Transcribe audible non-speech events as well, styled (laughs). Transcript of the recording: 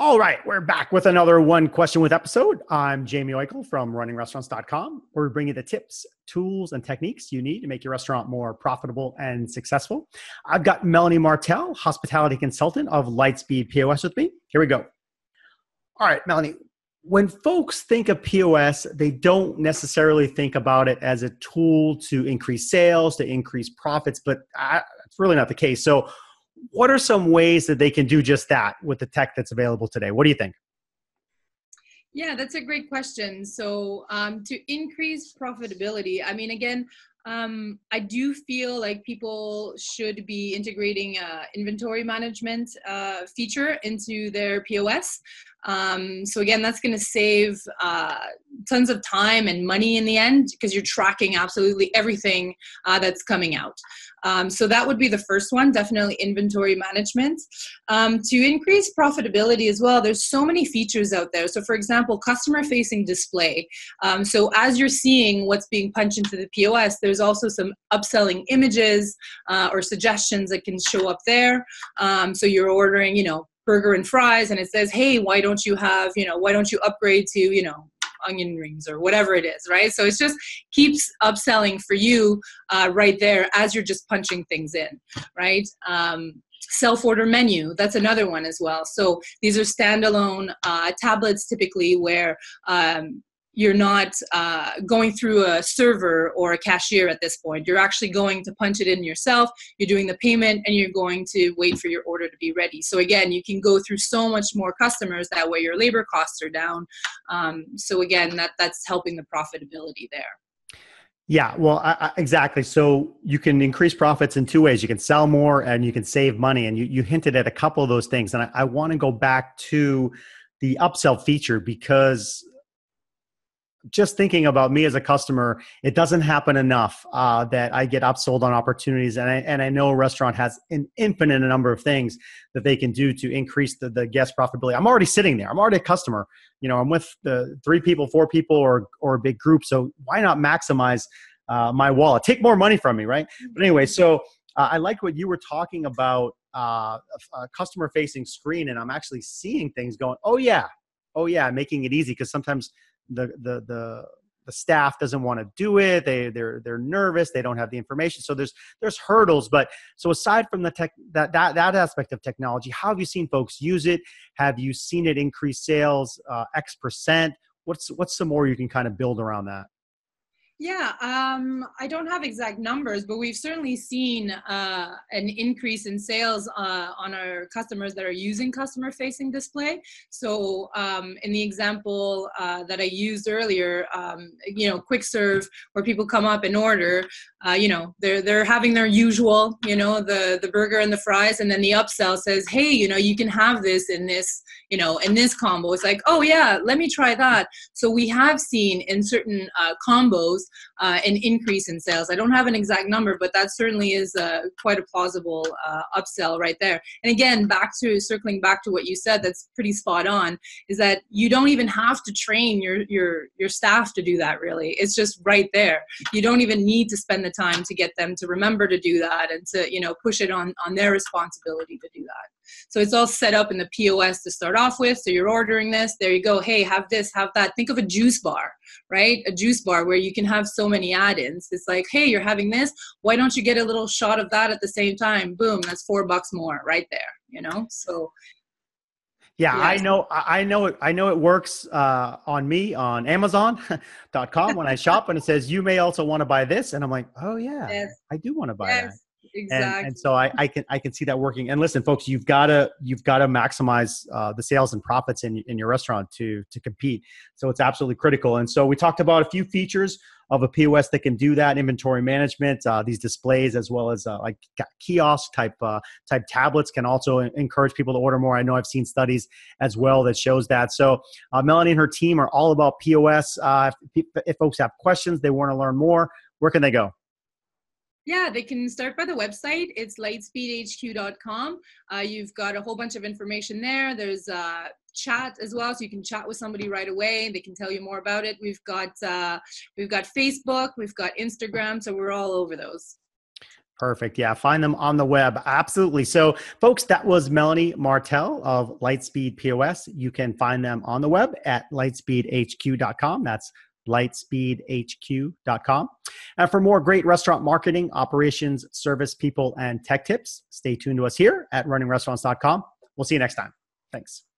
All right, we're back with another one question with episode. I'm Jaime Oikle from runningrestaurants.com. Where we bring you the tips, tools, and techniques you need to make your restaurant more profitable and successful. I've got Melanie Martell, hospitality consultant of Lightspeed POS with me. Here we go. All right, Melanie, when folks think of POS, they don't necessarily think about it as a tool to increase sales, to increase profits, but uh, that's really not the case. So, what are some ways that they can do just that with the tech that's available today? What do you think? Yeah, that's a great question. So, um, to increase profitability, I mean, again, um, I do feel like people should be integrating uh, inventory management uh, feature into their POS. Um, so again, that's going to save uh, tons of time and money in the end because you're tracking absolutely everything uh, that's coming out. Um, so that would be the first one, definitely inventory management. Um, to increase profitability as well, there's so many features out there. So for example, customer facing display. Um, so as you're seeing what's being punched into the POS, there's also some upselling images uh, or suggestions that can show up there. Um, so you're ordering, you know, burger and fries and it says hey why don't you have you know why don't you upgrade to you know onion rings or whatever it is right? So it just keeps upselling for you uh, right there as you're just punching things in right? Um, self order menu that's another one as well. So these are standalone uh, tablets typically where um, you're not uh, going through a server or a cashier at this point. You're actually going to punch it in yourself. You're doing the payment and you're going to wait for your order to be ready. So again, you can go through so much more customers. That way, your labor costs are down. Um, so again, that that's helping the profitability there. Yeah, well, I, I, exactly. So you can increase profits in two ways. You can sell more and you can save money. And you, you hinted at a couple of those things. And I, I want to go back to the upsell feature because just thinking about me as a customer, it doesn't happen enough uh, that I get upsold on opportunities. And I, and I know a restaurant has an infinite number of things that they can do to increase the, the guest profitability. I'm already sitting there. I'm already a customer. You know, I'm with the three people, four people, or, or a big group. So why not maximize uh, my wallet? Take more money from me, right? But anyway, so uh, I like what you were talking about uh, a, a customer facing screen. And I'm actually seeing things going, oh, yeah. Oh, yeah. Making it easy because sometimes – the the the the staff doesn't want to do it they they're they're nervous they don't have the information. So there's there's hurdles but so aside from the tech that that, that aspect of technology how have you seen folks use it? Have you seen it increase sales uh, x percent? What's what's some more you can kind of build around that yeah, um, I don't have exact numbers, but we've certainly seen uh, an increase in sales uh, on our customers that are using customer facing display. So, um, in the example uh, that I used earlier, um, you know, quick serve, where people come up and order, uh, you know, they're they're having their usual, you know, the the burger and the fries, and then the upsell says, hey, you know, you can have this in this, you know, in this combo. It's like, oh yeah, let me try that. So we have seen in certain uh, combos uh, an increase in sales. I don't have an exact number, but that certainly is uh, quite a plausible uh, upsell right there. And again, back to circling back to what you said, that's pretty spot on. Is that you don't even have to train your your your staff to do that. Really, it's just right there. You don't even need to spend the time to get them to remember to do that and to you know push it on on their responsibility to do that. So it's all set up in the POS to start off with. So you're ordering this, there you go. Hey, have this, have that. Think of a juice bar, right? A juice bar where you can have so many add ins. It's like, hey, you're having this. Why don't you get a little shot of that at the same time? Boom, that's four bucks more right there, you know? So yeah, I know. I know it. I know it works uh, on me on Amazon.com (laughs) when I shop, and it says you may also want to buy this, and I'm like, oh yeah, yes. I do want to buy yes. that exactly. And, and so I, I, can I can see that working. And listen, folks, you've got to you've got to maximize uh, the sales and profits in in your restaurant to to compete. So it's absolutely critical. And so we talked about a few features of a POS that can do that: inventory management, uh, these displays, as well as uh, like kiosk type uh, type tablets can also encourage people to order more. I know I've seen studies as well that shows that. So uh, Melanie and her team are all about POS. Uh, if, if folks have questions, they want to learn more, where can they go? Yeah, they can start by the website. It's lightspeedhq.com. Uh, you've got a whole bunch of information there. There's uh, chat as well, so you can chat with somebody right away. They can tell you more about it. We've got uh, we've got Facebook, we've got Instagram, so we're all over those. Perfect. Yeah, find them on the web. Absolutely. So, folks, that was Melanie Martell of Lightspeed POS. You can find them on the web at lightspeedhq.com. That's lightspeedhq.com. And for more great restaurant marketing, operations, service, people, and tech tips, stay tuned to us here at runningrestaurants.com. We'll see you next time. Thanks.